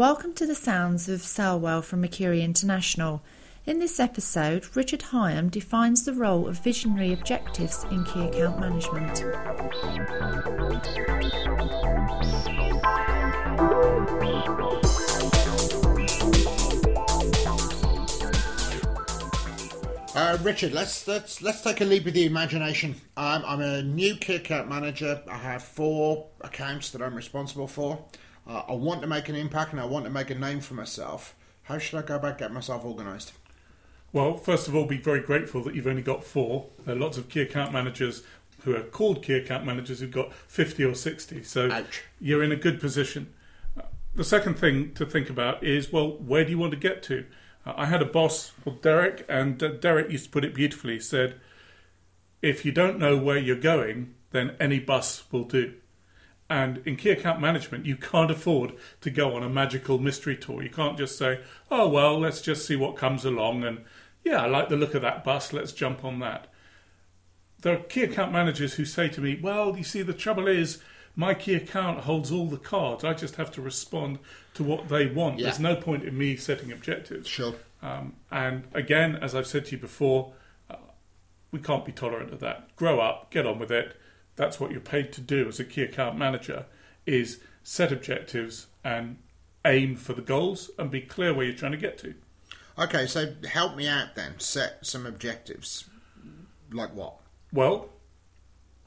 Welcome to the sounds of Selwell from Mercury International. In this episode, Richard Higham defines the role of visionary objectives in key account management. Uh, Richard, let's let's let's take a leap of the imagination. Um, I'm a new key account manager. I have four accounts that I'm responsible for. Uh, I want to make an impact and I want to make a name for myself. How should I go about getting myself organised? Well, first of all, be very grateful that you've only got four. There are lots of key account managers who are called key account managers who've got 50 or 60. So Ouch. you're in a good position. Uh, The second thing to think about is well, where do you want to get to? Uh, I had a boss called Derek, and uh, Derek used to put it beautifully. He said, If you don't know where you're going, then any bus will do. And in key account management, you can't afford to go on a magical mystery tour. You can't just say, oh, well, let's just see what comes along. And yeah, I like the look of that bus, let's jump on that. There are key account managers who say to me, well, you see, the trouble is my key account holds all the cards. I just have to respond to what they want. Yeah. There's no point in me setting objectives. Sure. Um, and again, as I've said to you before, uh, we can't be tolerant of that. Grow up, get on with it. That's what you're paid to do as a key account manager: is set objectives and aim for the goals and be clear where you're trying to get to. Okay, so help me out then. Set some objectives. Like what? Well,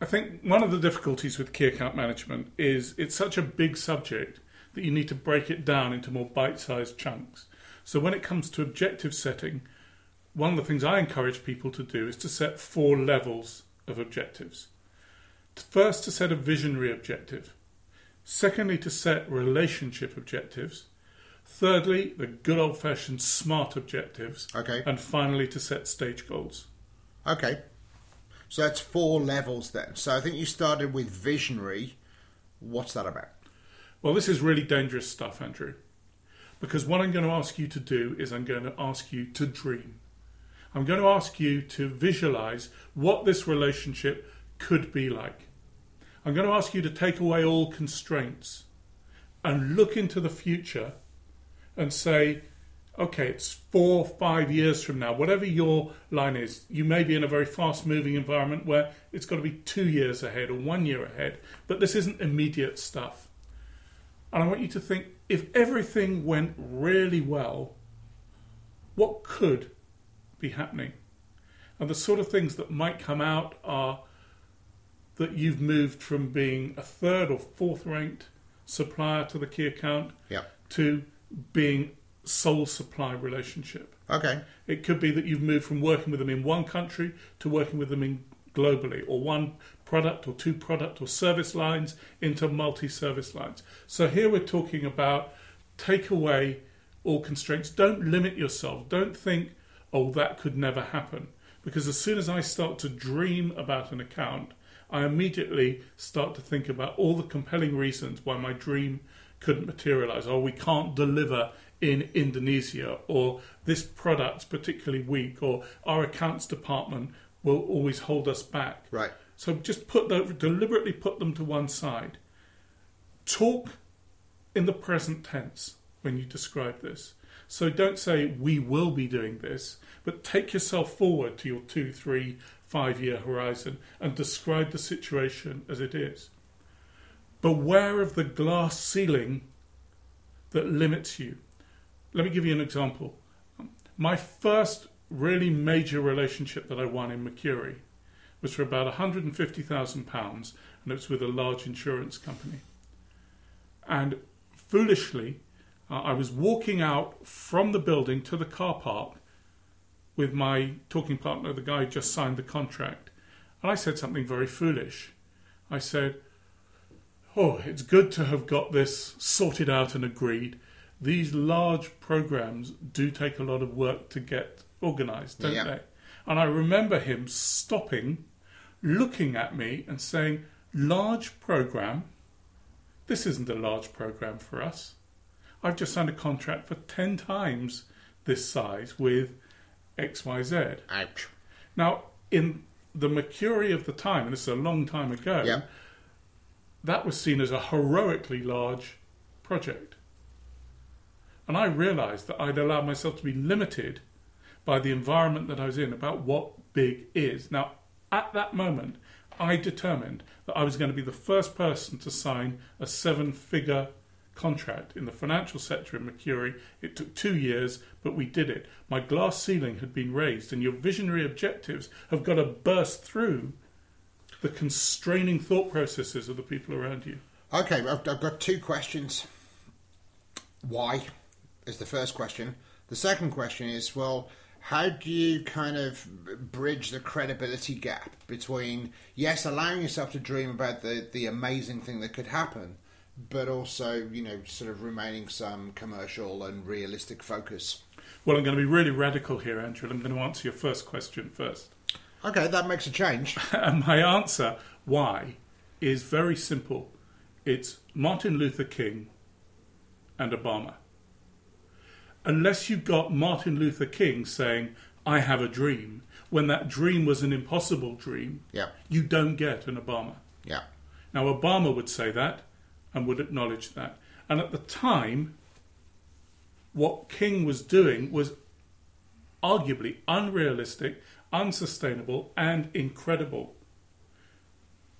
I think one of the difficulties with key account management is it's such a big subject that you need to break it down into more bite sized chunks. So when it comes to objective setting, one of the things I encourage people to do is to set four levels of objectives. First, to set a visionary objective. Secondly, to set relationship objectives. Thirdly, the good old fashioned SMART objectives. Okay. And finally, to set stage goals. Okay. So that's four levels then. So I think you started with visionary. What's that about? Well, this is really dangerous stuff, Andrew. Because what I'm going to ask you to do is I'm going to ask you to dream. I'm going to ask you to visualize what this relationship could be like. I'm going to ask you to take away all constraints and look into the future and say, okay, it's four, five years from now, whatever your line is, you may be in a very fast moving environment where it's got to be two years ahead or one year ahead, but this isn't immediate stuff. And I want you to think if everything went really well, what could be happening? And the sort of things that might come out are that you've moved from being a third or fourth ranked supplier to the key account Yeah. to being sole supply relationship. Okay. It could be that you've moved from working with them in one country to working with them in globally, or one product or two product or service lines into multi-service lines. So here we're talking about take away all constraints. Don't limit yourself. Don't think, oh, that could never happen. Because as soon as I start to dream about an account, I immediately start to think about all the compelling reasons why my dream couldn't materialize. Or we can't deliver in Indonesia, or this product's particularly weak, or our accounts department will always hold us back. Right. So just put the, deliberately put them to one side. Talk in the present tense when you describe this. So don't say we will be doing this, but take yourself forward to your two, three, five year horizon and describe the situation as it is. Beware of the glass ceiling that limits you. Let me give you an example. My first really major relationship that I won in Mercury was for about £150,000 and it was with a large insurance company. And foolishly, uh, I was walking out from the building to the car park with my talking partner, the guy who just signed the contract. And I said something very foolish. I said, Oh, it's good to have got this sorted out and agreed. These large programs do take a lot of work to get organized, don't Yeah. they? And I remember him stopping, looking at me, and saying, Large program? This isn't a large program for us. I've just signed a contract for 10 times this size with XYZ. Ouch. Now, in the Mercury of the time, and this is a long time ago, Yeah. that was seen as a heroically large project. And I realized that I'd allowed myself to be limited by the environment that I was in about what big is. Now, at that moment, I determined that I was going to be the first person to sign a seven figure contract in the financial sector in Mercury. It took two years, but we did it. My glass ceiling had been raised, and your visionary objectives have got to burst through the constraining thought processes of the people around you. Okay, I've, I've got two questions. Why is the first question. The second question is well, how do you kind of bridge the credibility gap between, yes, allowing yourself to dream about the, the amazing thing that could happen, but also, you know, sort of remaining some commercial and realistic focus? Well, I'm going to be really radical here, Andrew. I'm going to answer your first question first. Okay, that makes a change. and my answer, why, is very simple. It's Martin Luther King and Obama. Unless you got Martin Luther King saying, I have a dream, when that dream was an impossible dream, Yeah, you don't get an Obama. yeah, Now, Obama would say that and would acknowledge that. And at the time, what King was doing was arguably unrealistic, unsustainable, and incredible.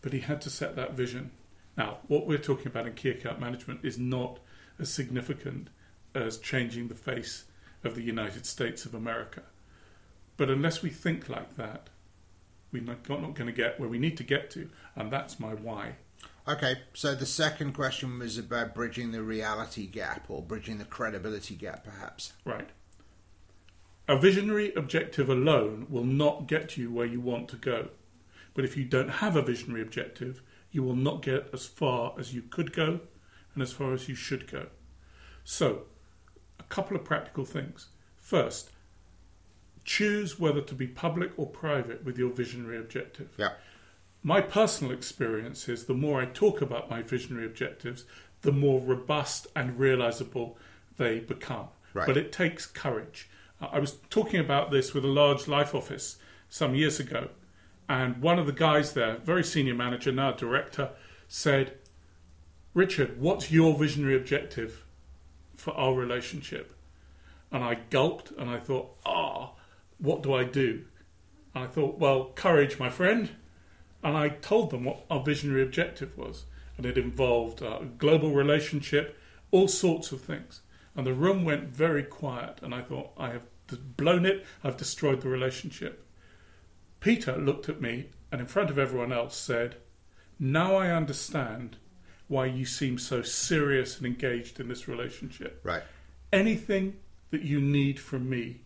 But he had to set that vision. Now, what we're talking about in key account management is not as significant as changing the face of the United States of America. But unless we think like that, we're not, not going to get where we need to get to, and that's my why. Okay, so the second question was about bridging the reality gap or bridging the credibility gap, perhaps. Right. A visionary objective alone will not get you where you want to go. But if you don't have a visionary objective, you will not get as far as you could go and as far as you should go. So, a couple of practical things. First, choose whether to be public or private with your visionary objective. Yeah, My personal experience is the more I talk about my visionary objectives, the more robust and realizable they become. Right. But it takes courage. I was talking about this with a large life office some years ago, and one of the guys there, very senior manager, now director, said, Richard, what's your visionary objective for our relationship? And I gulped and I thought, ah, what do I do? And I thought, well, courage, my friend. And I told them what our visionary objective was. And it involved a global relationship, all sorts of things. And the room went very quiet. And I thought, I have blown it, I've destroyed the relationship. Peter looked at me and, in front of everyone else, said, Now I understand why you seem so serious and engaged in this relationship. right. Anything that you need from me,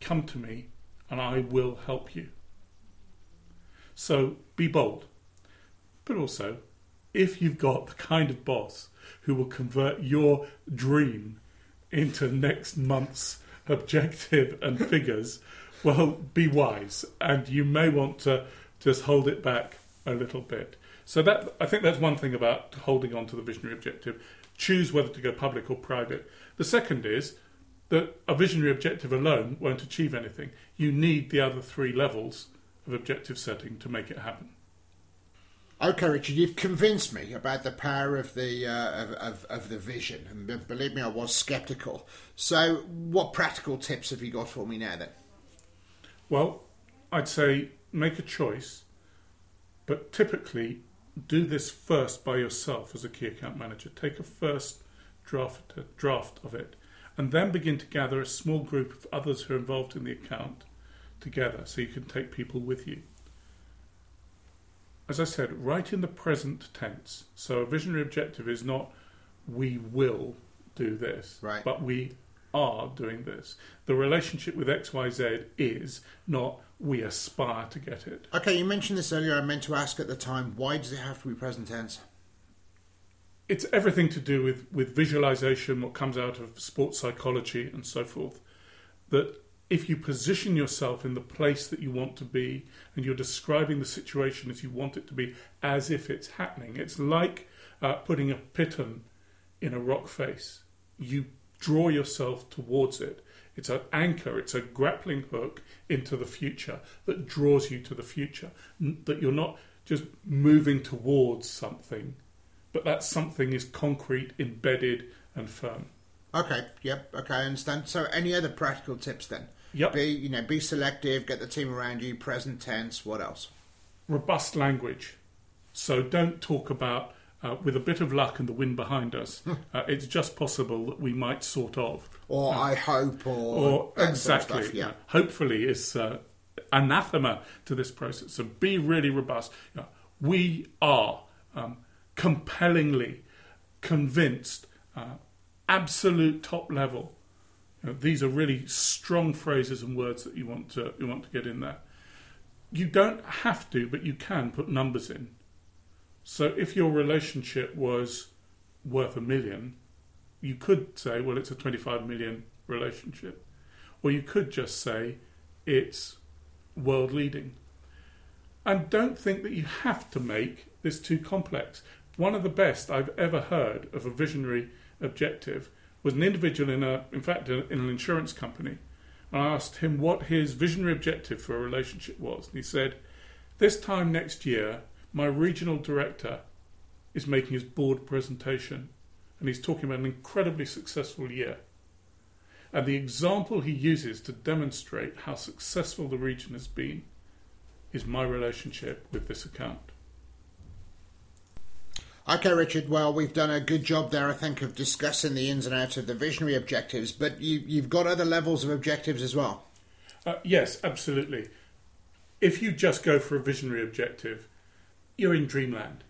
come to me and I will help you. So be bold. But also, if you've got the kind of boss who will convert your dream into next month's objective and figures, well, be wise. And you may want to just hold it back a little bit. So that I think that's one thing about holding on to the visionary objective. Choose whether to go public or private. The second is that a visionary objective alone won't achieve anything. You need the other three levels of objective setting to make it happen. Okay, Richard, you've convinced me about the power of the uh, of, of, of the vision, and believe me, I was sceptical. So, what practical tips have you got for me now? Then, Well, I'd say make a choice, but typically do this first by yourself as a key account manager. Take a first draft draft of it, and then begin to gather a small group of others who are involved in the account together, so you can take people with you. As I said, write in the present tense. So a visionary objective is not we will do this, Right. but we are doing this. The relationship with XYZ is not we aspire to get it. okay, you mentioned this earlier. I meant to ask at the time, why does it have to be present tense? It's everything to do with, with visualization, what comes out of sports psychology and so forth. That if you position yourself in the place that you want to be and you're describing the situation as you want it to be as if it's happening, it's like uh, putting a piton in a rock face. You draw yourself towards it. It's an anchor, it's a grappling hook into the future that draws you to the future. N- That you're not just moving towards something, but that something is concrete, embedded, and firm. Okay, yep, okay, I understand. So, any other practical tips then? Yep. Be you know, be selective, get the team around you, present tense. What else? Robust language. So don't talk about, uh, with a bit of luck and the wind behind us, uh, it's just possible that we might sort of. Or I hope, or, Or that sort of exactly. stuff, yeah. uh, hopefully, it's uh, anathema to this process. So be really robust. You know, we are um, compellingly convinced, uh, absolute top level. You know, these are really strong phrases and words that you want to you want to get in there. You don't have to, but you can put numbers in. So if your relationship was worth a million, you could say, well, it's a 25 million relationship. Or you could just say, it's world leading. And don't think that you have to make this too complex. One of the best I've ever heard of a visionary objective was an individual in a, in fact, in an insurance company. I asked him what his visionary objective for a relationship was. And he said, This time next year, my regional director is making his board presentation. And he's talking about an incredibly successful year. And the example he uses to demonstrate how successful the region has been is my relationship with this account. Okay, Richard. Well, we've done a good job there, I think, of discussing the ins and outs of the visionary objectives. But you, you've got other levels of objectives as well. Uh, yes, absolutely. If you just go for a visionary objective, you're in dreamland.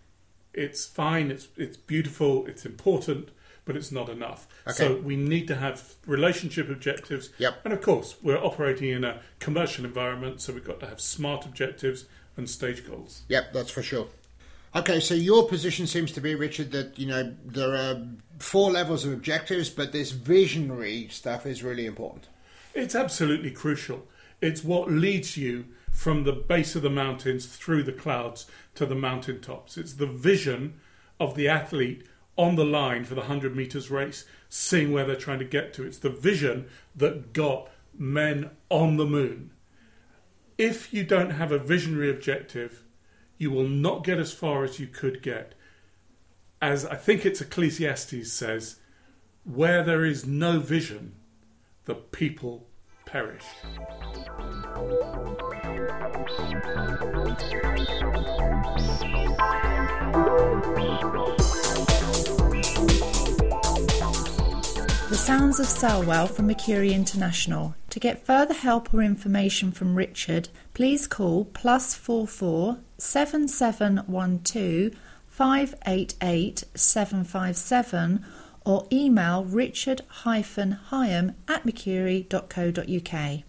It's fine, it's it's beautiful, it's important, but it's not enough. Okay. So we need to have relationship objectives. Yep. And of course, we're operating in a commercial environment, so we've got to have smart objectives and stage goals. Yep, that's for sure. Okay, so your position seems to be, Richard, that you know there are four levels of objectives, but this visionary stuff is really important. It's absolutely crucial. It's what leads you from the base of the mountains through the clouds to the mountaintops. It's the vision of the athlete on the line for the 100 meters race, seeing where they're trying to get to. It's the vision that got men on the moon. If you don't have a visionary objective, you will not get as far as you could get. As I think it's Ecclesiastes says, where there is no vision, the people perish. The Sounds of Selwell from Mercury International. To get further help or information from Richard, please call plus four four seven seven one two five eight eight seven five seven or email richard higham at mercury.co.uk.